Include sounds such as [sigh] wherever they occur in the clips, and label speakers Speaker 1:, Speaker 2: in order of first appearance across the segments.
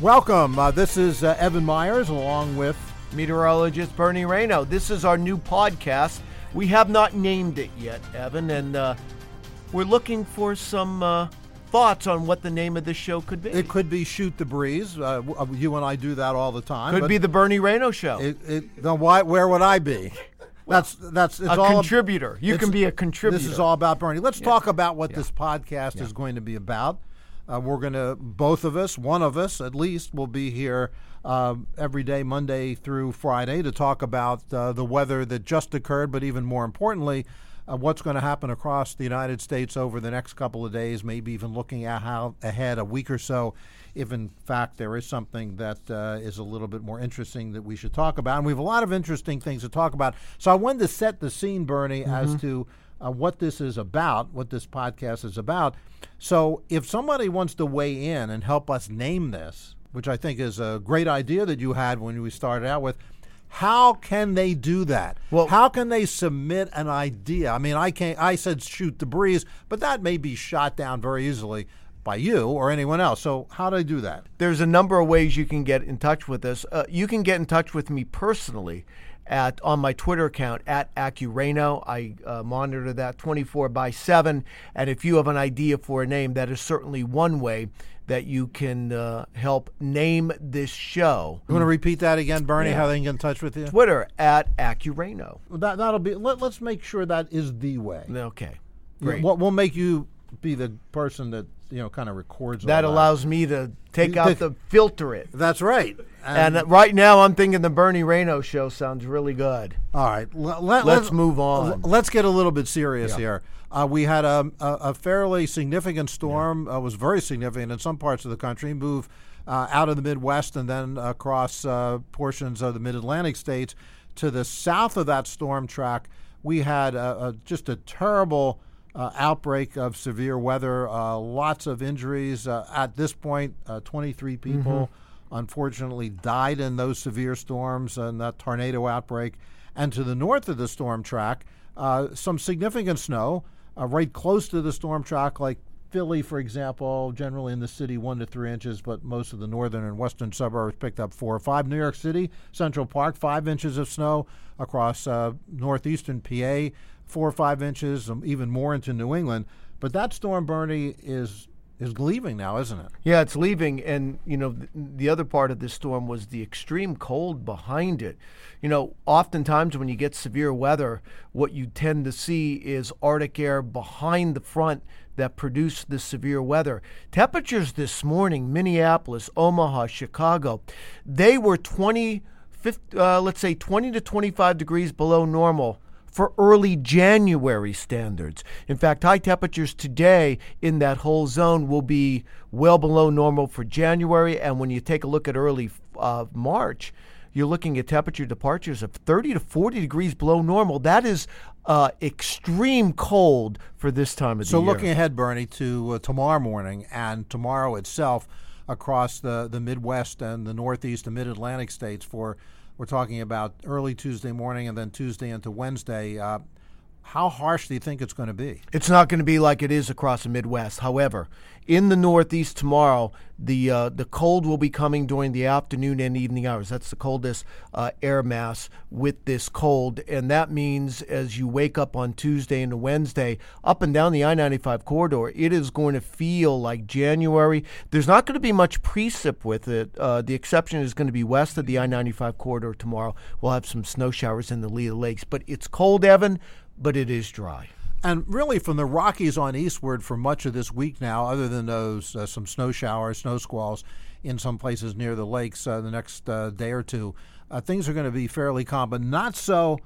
Speaker 1: Welcome. Uh, this is uh, Evan Myers along with
Speaker 2: meteorologist Bernie Rayno. This is our new podcast. We have not named it yet, Evan, and uh, we're looking for some uh, thoughts on what the name of this show could be.
Speaker 1: It could be Shoot the Breeze. Uh, uh, you and I do that all the time.
Speaker 2: could be the Bernie Rayno show.
Speaker 1: It, it, then why, where would I be? [laughs] That's that's it's
Speaker 2: a
Speaker 1: all
Speaker 2: contributor. You can be a contributor.
Speaker 1: This is all about Bernie. Let's talk about what this podcast is going to be about. Uh, we're going to both of us, one of us at least, will be here um, every day, Monday through Friday, to talk about uh, the weather that just occurred, but even more importantly, uh, what's going to happen across the United States over the next couple of days. Maybe even looking at how ahead a week or so, if in fact there is something that uh, is a little bit more interesting that we should talk about. And we have a lot of interesting things to talk about. So I wanted to set the scene, Bernie, as to uh, what this is about, what this podcast is about. So if somebody wants to weigh in and help us name this, which I think is a great idea that you had when we started out with, how can they do that?
Speaker 2: Well-
Speaker 1: how can they submit an idea? I mean, I can't. I said shoot the breeze, but that may be shot down very easily by you or anyone else. So how do I do that?
Speaker 2: There's a number of ways you can get in touch with us. Uh, you can get in touch with me personally at on my Twitter account at AccuRayno. I uh, monitor that 24 by 7. And if you have an idea for a name, that is certainly one way that you can uh, help name this show.
Speaker 1: You want to repeat that again, Bernie?
Speaker 2: Yeah.
Speaker 1: How they can get in touch with you?
Speaker 2: Twitter at AccuRayno.
Speaker 1: That that'll be. Let, let's make sure that is the way.
Speaker 2: Okay. Great.
Speaker 1: We'll, we'll make you be the person that you know kind of records
Speaker 2: that allows me to take out the filter it.
Speaker 1: That's right.
Speaker 2: And uh, right now, I'm thinking the Bernie Rayno show sounds really good.
Speaker 1: All right, l- let,
Speaker 2: Let's move on.
Speaker 1: Let's get a little bit serious here. Uh, we had a, a, a fairly significant storm. Uh, was very significant in some parts of the country. Move uh, out of the Midwest and then across uh, portions of the Mid-Atlantic states to the south of that storm track. We had just a terrible uh, outbreak of severe weather. Uh, lots of injuries. Uh, at this point, uh, 23 people unfortunately died in those severe storms and that tornado outbreak. And to the north of the storm track, uh, some significant snow uh, right close to the storm track, like Philly, for example, generally in the city, one to three inches, but most of the northern and western suburbs picked up four or five. New York City, Central Park, five inches of snow across uh, northeastern PA, four or five inches, um, even more into New England. But that storm, Bernie, is is leaving now, isn't it?
Speaker 2: Yeah, it's leaving, and you know th- the other part of this storm was the extreme cold behind it. You know, oftentimes when you get severe weather, what you tend to see is Arctic air behind the front that produce the severe weather. Temperatures this morning, Minneapolis, Omaha, Chicago, they were 20, 50, uh, let's say 20 to 25 degrees below normal for early January standards. In fact, high temperatures today in that whole zone will be well below normal for January. And when you take a look at early uh, March, you're looking at temperature departures of 30 to 40 degrees below normal. That is uh, extreme cold for this time of
Speaker 1: So
Speaker 2: the year.
Speaker 1: So, looking ahead, Bernie, to uh, tomorrow morning and tomorrow itself across the, the Midwest and the Northeast and Mid Atlantic states for we're talking about early Tuesday morning and then Tuesday into Wednesday. Uh, how harsh do you think it's going to be?
Speaker 2: It's not going to be like it is across the Midwest. However, in the Northeast tomorrow, the uh, the cold will be coming during the afternoon and evening hours. That's the coldest uh, air mass with this cold, and that means as you wake up on Tuesday and Wednesday, up and down the I-95 corridor, it is going to feel like January. There's not going to be much precip with it. Uh, the exception is going to be west of the I-95 corridor tomorrow. We'll have some snow showers in the Lee Lakes, but it's cold, Evan, but it is dry.
Speaker 1: And really, from the Rockies on eastward for much of this week now, other than those uh, some snow showers, snow squalls in some places near the lakes uh, the next uh, day or two, uh, things are going to be fairly calm, but not so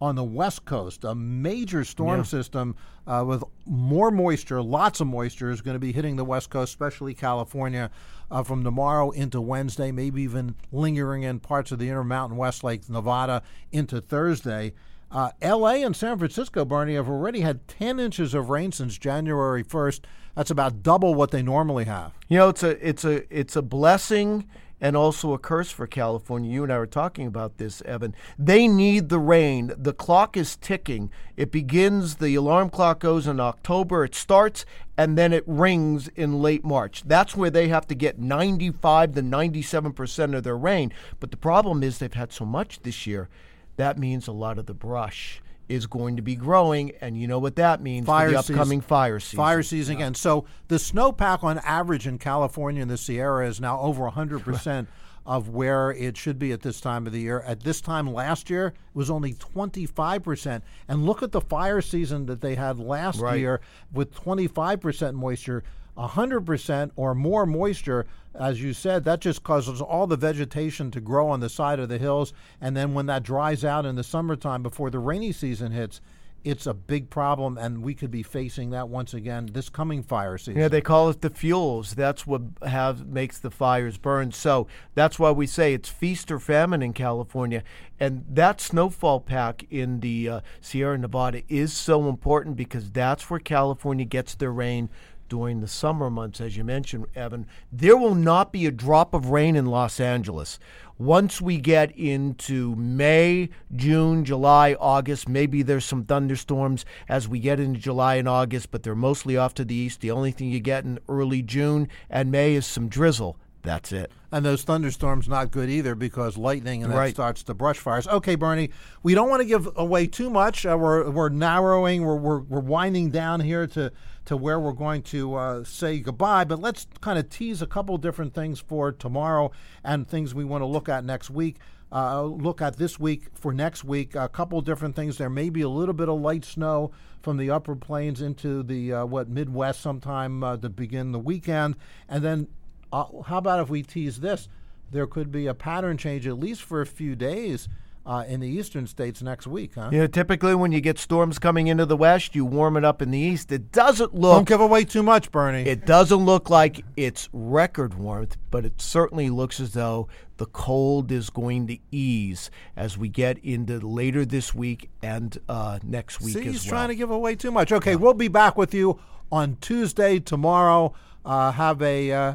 Speaker 1: on the west coast. A major storm yeah. system uh, with more moisture, lots of moisture, is going to be hitting the west coast, especially California, uh, from tomorrow into Wednesday, maybe even lingering in parts of the Intermountain West, like Nevada, into Thursday. Uh, L.A. and San Francisco, Bernie, have already had 10 inches of rain since January 1st. That's about double what they normally have.
Speaker 2: You know, it's a it's a it's a blessing and also a curse for California. You and I were talking about this, Evan. They need the rain. The clock is ticking. It begins, the alarm clock goes in October, it starts, and then it rings in late March. That's where they have to get 95 to 97% of their rain. But the problem is they've had so much this year. That means a lot of the brush is going to be growing, and you know what that means fire for the upcoming season. fire season.
Speaker 1: Fire season yeah. again. So the snowpack on average in California and the Sierra is now over 100 [laughs] percent of where it should be at this time of the year. At this time last year, it was only 25%. And look at the fire season that they had last right. year with 25% moisture. 100% or more moisture, as you said, that just causes all the vegetation to grow on the side of the hills. And then when that dries out in the summertime before the rainy season hits, it's a big problem, and we could be facing that once again this coming fire season.
Speaker 2: Yeah, they call it the fuels. That's what have makes the fires burn. So that's why we say it's feast or famine in California, and that snowfall pack in the uh, Sierra Nevada is so important because that's where California gets their rain during the summer months, as you mentioned, Evan, there will not be a drop of rain in Los Angeles. Once we get into May, June, July, August, maybe there's some thunderstorms as we get into July and August, but they're mostly off to the east. The only thing you get in early June and May is some drizzle. That's it.
Speaker 1: And those thunderstorms not good either because lightning and that right. starts the brush fires. Okay, Bernie, we don't want to give away too much. Uh, we're we're narrowing. We're, we're we're winding down here to to where we're going to uh, say goodbye. But let's kind of tease a couple different things for tomorrow and things we want to look at next week. Uh, look at this week for next week. A couple different things. There may be a little bit of light snow from the upper plains into the uh, what Midwest sometime uh, to begin the weekend, and then uh, how about if we tease this? There could be a pattern change, at least for a few days, uh, in the eastern states next week, huh?
Speaker 2: You know, typically when you get storms coming into the west, you warm it up in the east. It doesn't look.
Speaker 1: Don't give away too much, Bernie.
Speaker 2: It doesn't look like it's record warmth, but it certainly looks as though the cold is going to ease as we get into later this week and uh, next week
Speaker 1: See,
Speaker 2: as
Speaker 1: he's
Speaker 2: well.
Speaker 1: trying to give away too much. Okay, yeah. we'll be back with you on Tuesday tomorrow. Uh, have a uh,